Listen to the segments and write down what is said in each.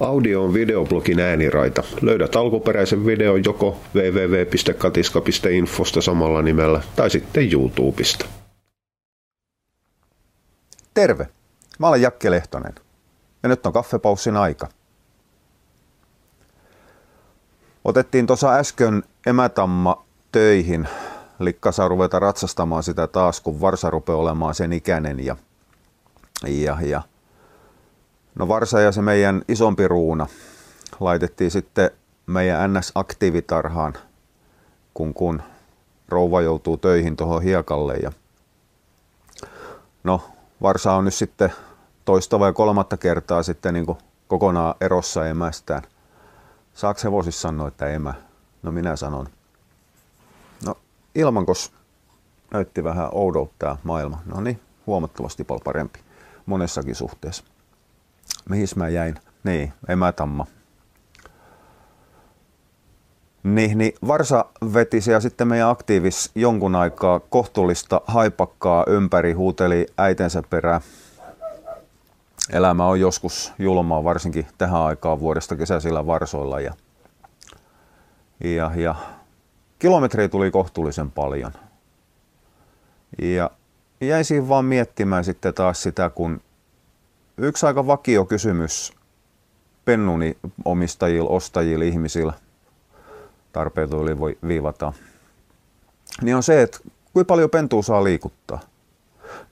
Audio on videoblogin ääniraita. Löydät alkuperäisen videon joko www.katiska.infosta samalla nimellä tai sitten YouTubesta. Terve! Mä olen Jakke Lehtonen. Ja nyt on kaffepaussin aika. Otettiin tuossa äsken emätamma töihin. Likka saa ruveta ratsastamaan sitä taas, kun Varsa rupeaa olemaan sen ikäinen. Ja, ja, ja No Varsa ja se meidän isompi ruuna laitettiin sitten meidän NS-aktiivitarhaan, kun, kun rouva joutuu töihin tuohon hiekalle. Ja no, Varsa on nyt sitten toista vai kolmatta kertaa sitten niin kokonaan erossa emästään. Saako hevosissa sanoa, että emä? No minä sanon. No ilmankos näytti vähän oudolta tämä maailma. No niin, huomattavasti paljon parempi monessakin suhteessa mihin mä jäin? Niin, emätamma. Niin, niin Varsa veti siellä sitten meidän aktiivis jonkun aikaa kohtuullista haipakkaa ympäri, huuteli äitensä perään. Elämä on joskus julmaa, varsinkin tähän aikaan vuodesta kesäisillä varsoilla. Ja, ja, ja kilometrejä tuli kohtuullisen paljon. Ja jäin vaan miettimään sitten taas sitä, kun Yksi aika vakio kysymys pennuni omistajilla, ostajilla, ihmisillä, tarpeetuille voi viivata, niin on se, että kuinka paljon pentua saa liikuttaa.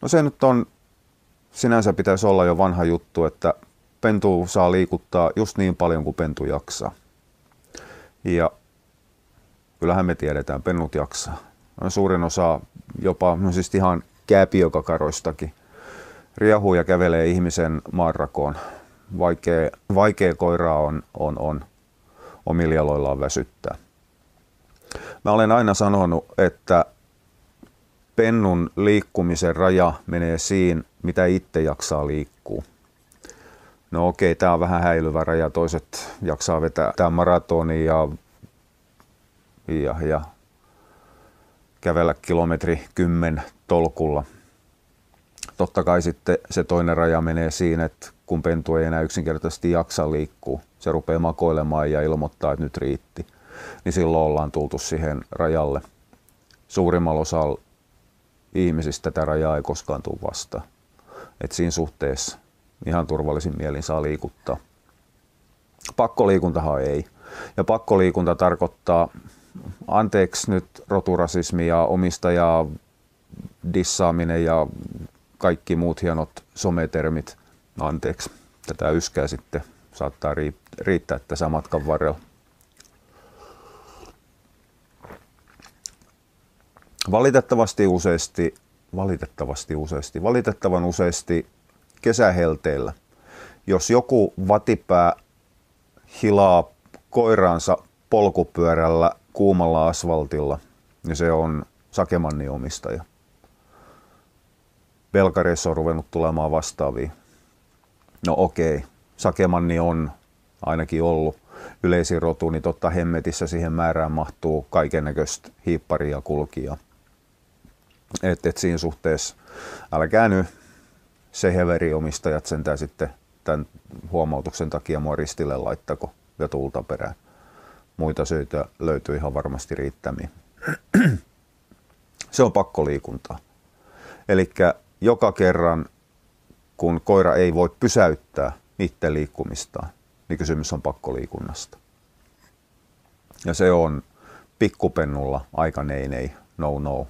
No se nyt on, sinänsä pitäisi olla jo vanha juttu, että pentu saa liikuttaa just niin paljon kuin pentu jaksaa. Ja kyllähän me tiedetään, pennut jaksaa. No suurin osa jopa no siis ihan kääpiökakaroistakin riehuu ja kävelee ihmisen maanrakoon. Vaikea, vaikea koiraa on, on, on omilla jaloillaan väsyttää. Mä olen aina sanonut, että pennun liikkumisen raja menee siinä, mitä itse jaksaa liikkuu. No okei, tämä on vähän häilyvä raja. Toiset jaksaa vetää tämä maratoni ja, ja, ja kävellä kilometri kymmen tolkulla – totta kai sitten se toinen raja menee siinä, että kun pentu ei enää yksinkertaisesti jaksa liikkua, se rupeaa makoilemaan ja ilmoittaa, että nyt riitti, niin silloin ollaan tultu siihen rajalle. Suurimmalla osalla ihmisistä tätä rajaa ei koskaan tule vastaan. Et siinä suhteessa ihan turvallisin mielin saa liikuttaa. Pakkoliikuntahan ei. Ja pakkoliikunta tarkoittaa, anteeksi nyt roturasismi ja omistajaa dissaaminen ja kaikki muut hienot sometermit, anteeksi, tätä yskää sitten saattaa riittää tässä matkan varrella. Valitettavasti useasti, valitettavasti useasti, valitettavan useasti kesähelteillä, jos joku vatipää hilaa koiraansa polkupyörällä kuumalla asfaltilla, niin se on sakemanni omistaja velkareissa on ruvennut tulemaan vastaavia. No okei, sakemanni on ainakin ollut yleisin rotu, niin totta hemmetissä siihen määrään mahtuu kaiken näköistä hiipparia kulkia. Et, et siinä suhteessa älkää nyt se heveriomistajat sentään sitten tämän huomautuksen takia mua ristille laittako ja tulta perään. Muita syitä löytyy ihan varmasti riittämiin. se on pakkoliikuntaa. Eli joka kerran, kun koira ei voi pysäyttää itse liikkumistaan, niin kysymys on pakkoliikunnasta. Ja se on pikkupennulla aika nei no no.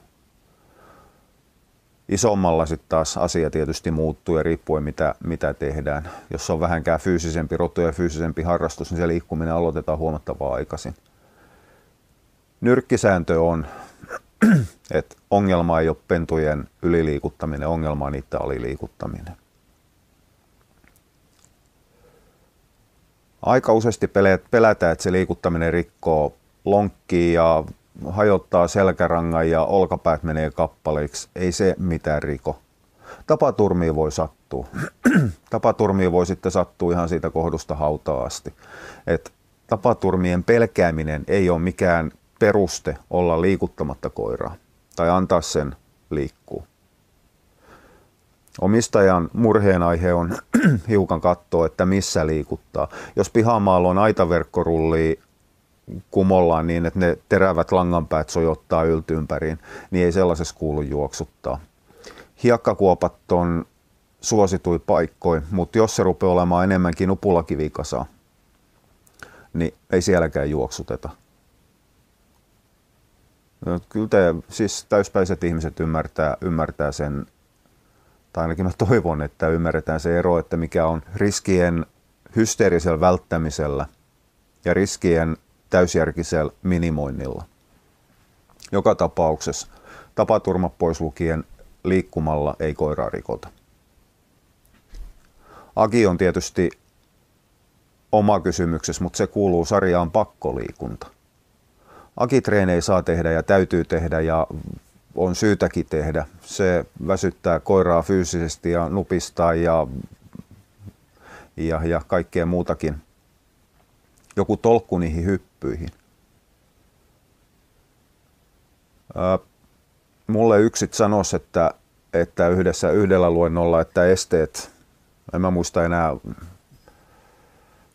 Isommalla sitten taas asia tietysti muuttuu ja riippuen mitä, mitä tehdään. Jos on vähänkään fyysisempi rotu ja fyysisempi harrastus, niin se liikkuminen aloitetaan huomattavaa aikaisin. Nyrkkisääntö on, että ongelma ei ole pentujen yliliikuttaminen, ongelma on niiden aliliikuttaminen. Aika useasti pelätään, että se liikuttaminen rikkoo lonkkiin ja hajottaa selkärangan ja olkapäät menee kappaleiksi. Ei se mitään riko. Tapaturmia voi sattua. Tapaturmia voi sitten sattua ihan siitä kohdusta hautaa asti. Et tapaturmien pelkääminen ei ole mikään peruste olla liikuttamatta koiraa tai antaa sen liikkuu. Omistajan murheen aihe on hiukan katsoa, että missä liikuttaa. Jos pihamaalla on aitaverkkorulli kumollaan niin, että ne terävät langanpäät sojottaa yltympäriin, niin ei sellaisessa kuulu juoksuttaa. Hiekkakuopat on suositui paikkoi, mutta jos se rupeaa olemaan enemmänkin upulakivikasa, niin ei sielläkään juoksuteta. No, kyllä te, siis täyspäiset ihmiset ymmärtää, ymmärtää sen, tai ainakin mä toivon, että ymmärretään se ero, että mikä on riskien hysteerisellä välttämisellä ja riskien täysjärkisellä minimoinnilla. Joka tapauksessa tapaturma pois lukien liikkumalla ei koiraa rikota. Agi on tietysti oma kysymyksessä, mutta se kuuluu sarjaan pakkoliikunta. Agitreenejä saa tehdä ja täytyy tehdä ja on syytäkin tehdä. Se väsyttää koiraa fyysisesti ja nupistaa ja, ja, ja kaikkea muutakin. Joku tolkku niihin hyppyihin. Ää, mulle yksit sanoisi, että, että yhdessä yhdellä luennolla, että esteet, en mä muista enää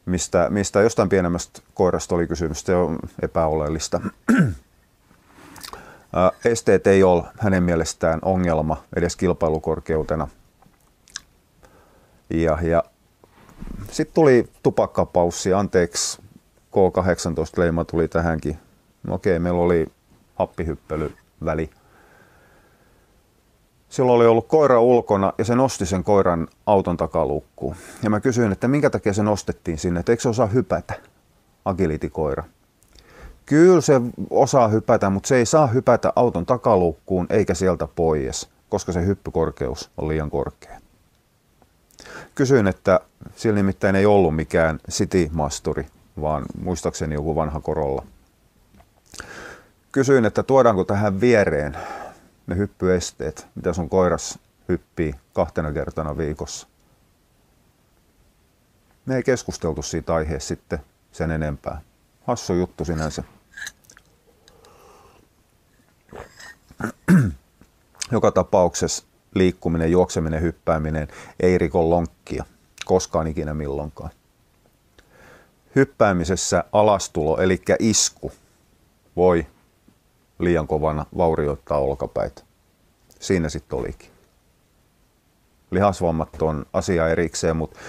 mistä, mistä jostain pienemmästä koirasta oli kysymys, se on epäoleellista. Esteet ei ole hänen mielestään ongelma edes kilpailukorkeutena. Ja, ja sitten tuli tupakkapaussi, anteeksi, K18-leima tuli tähänkin. No okei, meillä oli happihyppelyväli silloin oli ollut koira ulkona ja se nosti sen koiran auton takaluukkuun. Ja mä kysyin, että minkä takia se nostettiin sinne, että eikö se osaa hypätä, agilitikoira. Kyllä se osaa hypätä, mutta se ei saa hypätä auton takaluukkuun eikä sieltä pois, koska se hyppykorkeus on liian korkea. Kysyin, että sillä nimittäin ei ollut mikään City-masturi, vaan muistaakseni joku vanha korolla. Kysyin, että tuodaanko tähän viereen ne hyppyesteet, mitä sun koiras hyppii kahtena kertana viikossa. Me ei keskusteltu siitä aiheesta sitten sen enempää. Hassu juttu sinänsä. Joka tapauksessa liikkuminen, juokseminen, hyppääminen ei riko lonkkia koskaan ikinä milloinkaan. Hyppäämisessä alastulo, eli isku, voi liian kovana vaurioittaa olkapäitä. Siinä sitten olikin. Lihasvammat on asia erikseen, mutta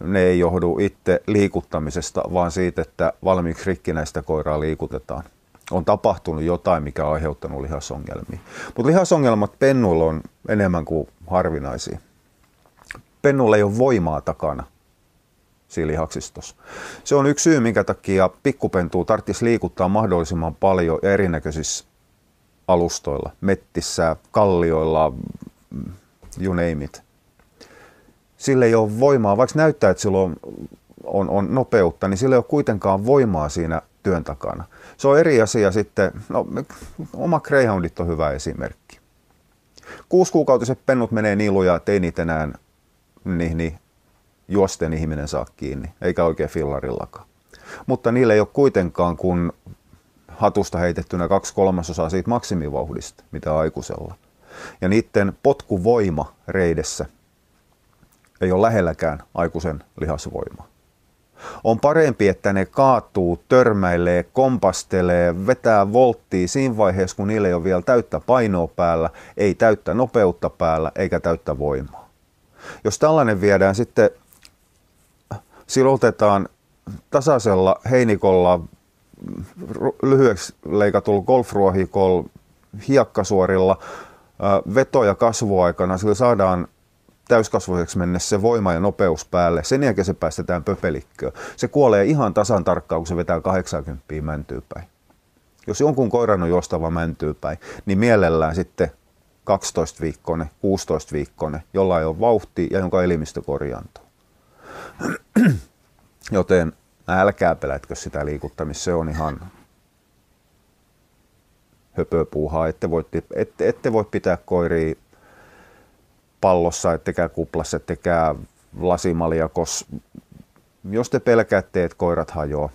ne ei johdu itse liikuttamisesta, vaan siitä, että valmiiksi rikkinäistä koiraa liikutetaan. On tapahtunut jotain, mikä on aiheuttanut lihasongelmia. Mutta lihasongelmat pennuilla on enemmän kuin harvinaisia. Pennulla ei ole voimaa takana siinä lihaksistossa. Se on yksi syy, minkä takia pikkupentuu tarvitsisi liikuttaa mahdollisimman paljon erinäköisissä alustoilla, mettissä, kallioilla, you name it. Sillä ei ole voimaa, vaikka näyttää, että sillä on, on, on nopeutta, niin sillä ei ole kuitenkaan voimaa siinä työn takana. Se on eri asia sitten, no oma Greyhoundit on hyvä esimerkki. Kuusikuukautiset pennut menee niin lujaa, että ei niitä enää niin, niin juosten ihminen saa kiinni, eikä oikein fillarillakaan. Mutta niillä ei ole kuitenkaan kun hatusta heitettynä kaksi kolmasosaa siitä maksimivauhdista, mitä aikuisella. Ja niiden potkuvoima reidessä ei ole lähelläkään aikuisen lihasvoimaa. On parempi, että ne kaatuu, törmäilee, kompastelee, vetää volttia siinä vaiheessa, kun niillä ei ole vielä täyttä painoa päällä, ei täyttä nopeutta päällä eikä täyttä voimaa. Jos tällainen viedään sitten silotetaan tasaisella heinikolla lyhyeksi leikatulla golfruohikolla hiekkasuorilla veto- ja kasvuaikana, sillä saadaan täyskasvuiseksi mennessä se voima ja nopeus päälle. Sen jälkeen se päästetään pöpelikköön. Se kuolee ihan tasan tarkkaan, kun se vetää 80 mäntyy päin. Jos jonkun koiran on juostava mäntyy päin, niin mielellään sitten 12 viikkoinen, 16 viikkoinen, jolla ei ole vauhti ja jonka elimistö korjaantuu. Joten älkää pelätkö sitä liikuttamista, se on ihan höpöpuuhaa. Ette voi, ette, ette voi pitää koiria pallossa, ettekä kuplassa, ettekä lasimaliakos. Jos te pelkäätte, että koirat hajoaa,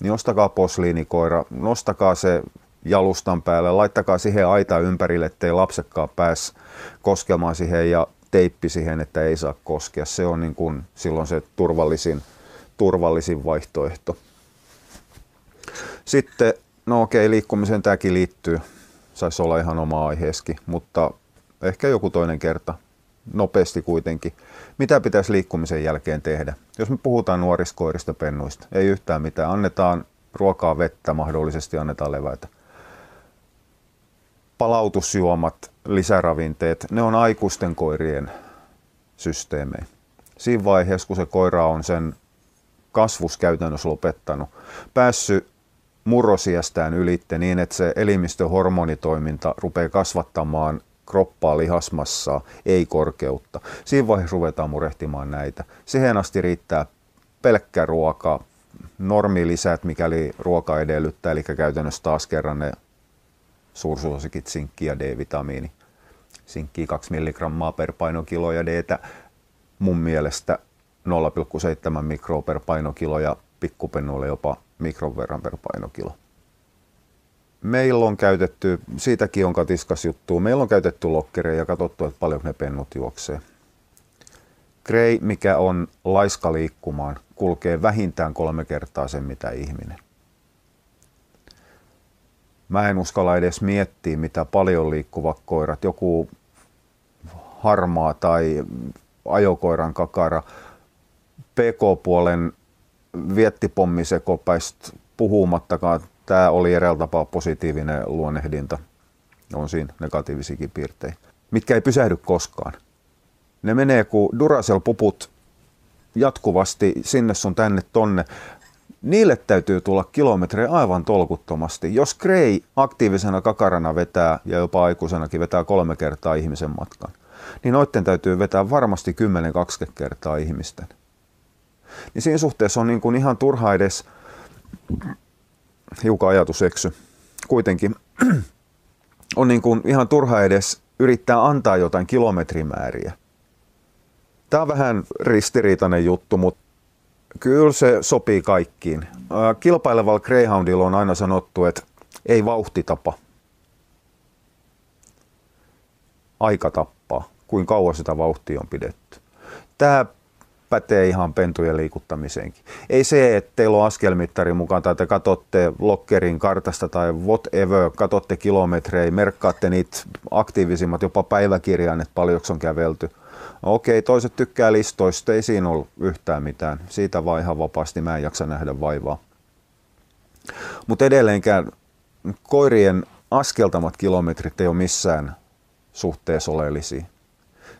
niin ostakaa posliinikoira, nostakaa se jalustan päälle, laittakaa siihen aita ympärille, ettei lapsekkaan pääs koskemaan siihen ja teippi siihen, että ei saa koskea. Se on niin kuin silloin se turvallisin, turvallisin vaihtoehto. Sitten, no okei, liikkumiseen tämäkin liittyy. Saisi olla ihan oma aiheeski, mutta ehkä joku toinen kerta. Nopeasti kuitenkin. Mitä pitäisi liikkumisen jälkeen tehdä? Jos me puhutaan nuoriskoirista pennuista, ei yhtään mitään. Annetaan ruokaa, vettä, mahdollisesti annetaan levätä. Palautusjuomat, lisäravinteet, ne on aikuisten koirien systeemejä. Siinä vaiheessa, kun se koira on sen kasvus käytännössä lopettanut, päässyt murrosiästään ylitte niin, että se elimistöhormonitoiminta rupeaa kasvattamaan kroppaa, lihasmassaa, ei korkeutta. Siinä vaiheessa ruvetaan murehtimaan näitä. Siihen asti riittää pelkkä ruoka, normilisät, mikäli ruoka edellyttää, eli käytännössä taas kerran ne suursuosikit, sinkki ja D-vitamiini. Sinkki 2 milligrammaa per painokilo ja d mun mielestä 0,7 mikroa per painokilo ja pikkupennuille jopa mikron verran per painokilo. Meillä on käytetty, siitäkin on katiskas juttu, meillä on käytetty lokkereja ja katsottu, että paljon ne pennut juoksee. Grey, mikä on laiska liikkumaan, kulkee vähintään kolme kertaa sen, mitä ihminen. Mä en uskalla edes miettiä, mitä paljon liikkuvat koirat, joku harmaa tai ajokoiran kakara, PK-puolen viettipommisekopäistä puhumattakaan, tämä oli eräällä tapaa positiivinen luonnehdinta. On siinä negatiivisikin piirteitä, mitkä ei pysähdy koskaan. Ne menee kuin Duracell-puput jatkuvasti sinne sun tänne tonne. Niille täytyy tulla kilometrejä aivan tolkuttomasti. Jos Gray aktiivisena kakarana vetää ja jopa aikuisenakin vetää kolme kertaa ihmisen matkan, niin noitten täytyy vetää varmasti 10-20 kertaa ihmisten. Niin siinä suhteessa on niin kuin ihan turha edes hiukan ajatuseksy. Kuitenkin on niin kuin ihan turha edes yrittää antaa jotain kilometrimääriä. Tämä on vähän ristiriitainen juttu, mutta kyllä se sopii kaikkiin. Kilpailevalla Greyhoundilla on aina sanottu, että ei vauhti tapa. Aika tappaa, kuin kauan sitä vauhtia on pidetty. Tämä pätee ihan pentujen liikuttamiseenkin. Ei se, että teillä on askelmittari mukaan tai te katsotte lokkerin kartasta tai whatever, katsotte kilometrejä, merkkaatte niitä aktiivisimmat, jopa päiväkirjaan, että paljonko on kävelty. Okei, toiset tykkää listoista, ei siinä ole yhtään mitään. Siitä vaan ihan vapaasti mä en jaksa nähdä vaivaa. Mutta edelleenkään koirien askeltamat kilometrit ei ole missään suhteessa oleellisia.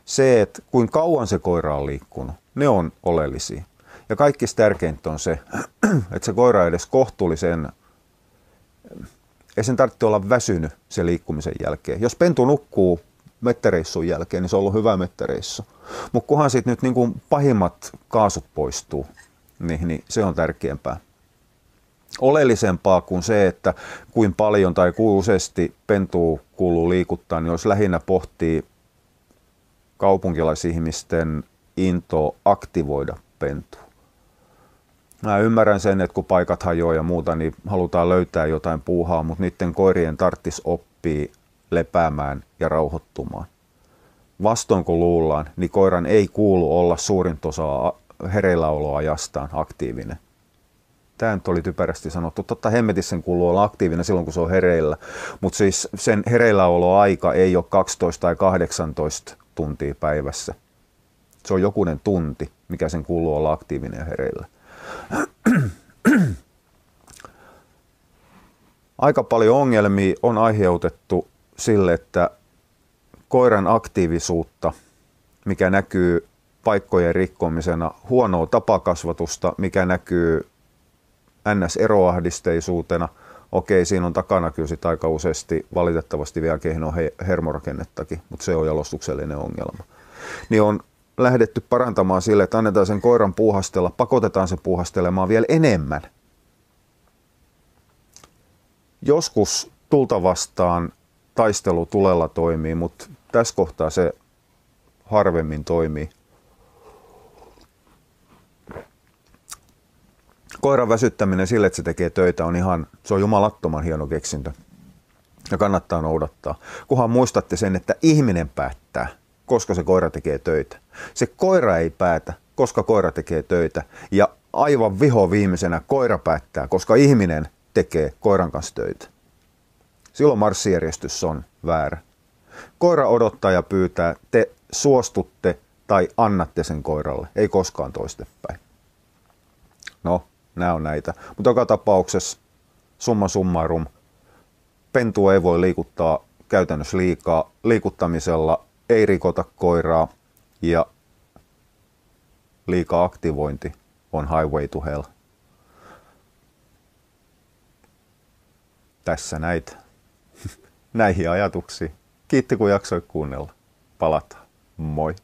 Se, että kuinka kauan se koira on liikkunut, ne on oleellisia. Ja kaikki tärkeintä on se, että se koira edes kohtuullisen, ei sen tarvitse olla väsynyt sen liikkumisen jälkeen. Jos pentu nukkuu mettäreissun jälkeen, niin se on ollut hyvä mettäreissu. Mutta kunhan sitten nyt niin kuin pahimmat kaasut poistuu, niin, niin se on tärkeämpää. Oleellisempaa kuin se, että kuin paljon tai kuin useasti pentuu kuuluu liikuttaa, niin jos lähinnä pohtii kaupunkilaisihmisten into aktivoida pentua. Mä ymmärrän sen, että kun paikat hajoaa ja muuta, niin halutaan löytää jotain puuhaa, mutta niiden koirien tarttis oppii lepäämään ja rauhoittumaan. Vastoin kun luullaan, niin koiran ei kuulu olla suurin osa hereilläoloajastaan aktiivinen. Tämä nyt oli typerästi sanottu. Totta hemmetissä sen kuuluu olla aktiivinen silloin, kun se on hereillä. Mutta siis sen hereilläoloaika ei ole 12 tai 18 tuntia päivässä. Se on jokunen tunti, mikä sen kuuluu olla aktiivinen ja hereillä. Aika paljon ongelmia on aiheutettu sille, että koiran aktiivisuutta, mikä näkyy paikkojen rikkomisena, huonoa tapakasvatusta, mikä näkyy NS-eroahdisteisuutena. Okei, siinä on takana kyllä sit aika useasti valitettavasti vielä kehno hermorakennettakin, mutta se on jalostuksellinen ongelma. Niin on lähdetty parantamaan sille, että annetaan sen koiran puuhastella, pakotetaan se puuhastelemaan vielä enemmän. Joskus tulta vastaan taistelu tulella toimii, mutta tässä kohtaa se harvemmin toimii. Koiran väsyttäminen sille, että se tekee töitä, on ihan, se on jumalattoman hieno keksintö. Ja kannattaa noudattaa. Kunhan muistatte sen, että ihminen päättää, koska se koira tekee töitä. Se koira ei päätä, koska koira tekee töitä. Ja aivan viho viimeisenä koira päättää, koska ihminen tekee koiran kanssa töitä. Silloin marssijärjestys on väärä. Koira odottaa ja pyytää, te suostutte tai annatte sen koiralle, ei koskaan toistepäin. No, nämä on näitä. Mutta joka tapauksessa summa summarum, pentu ei voi liikuttaa käytännössä liikaa. Liikuttamisella ei rikota koiraa ja liika aktivointi on highway to hell. Tässä näitä. Näihin ajatuksiin. Kiitti kun jaksoit kuunnella. Palataan. Moi.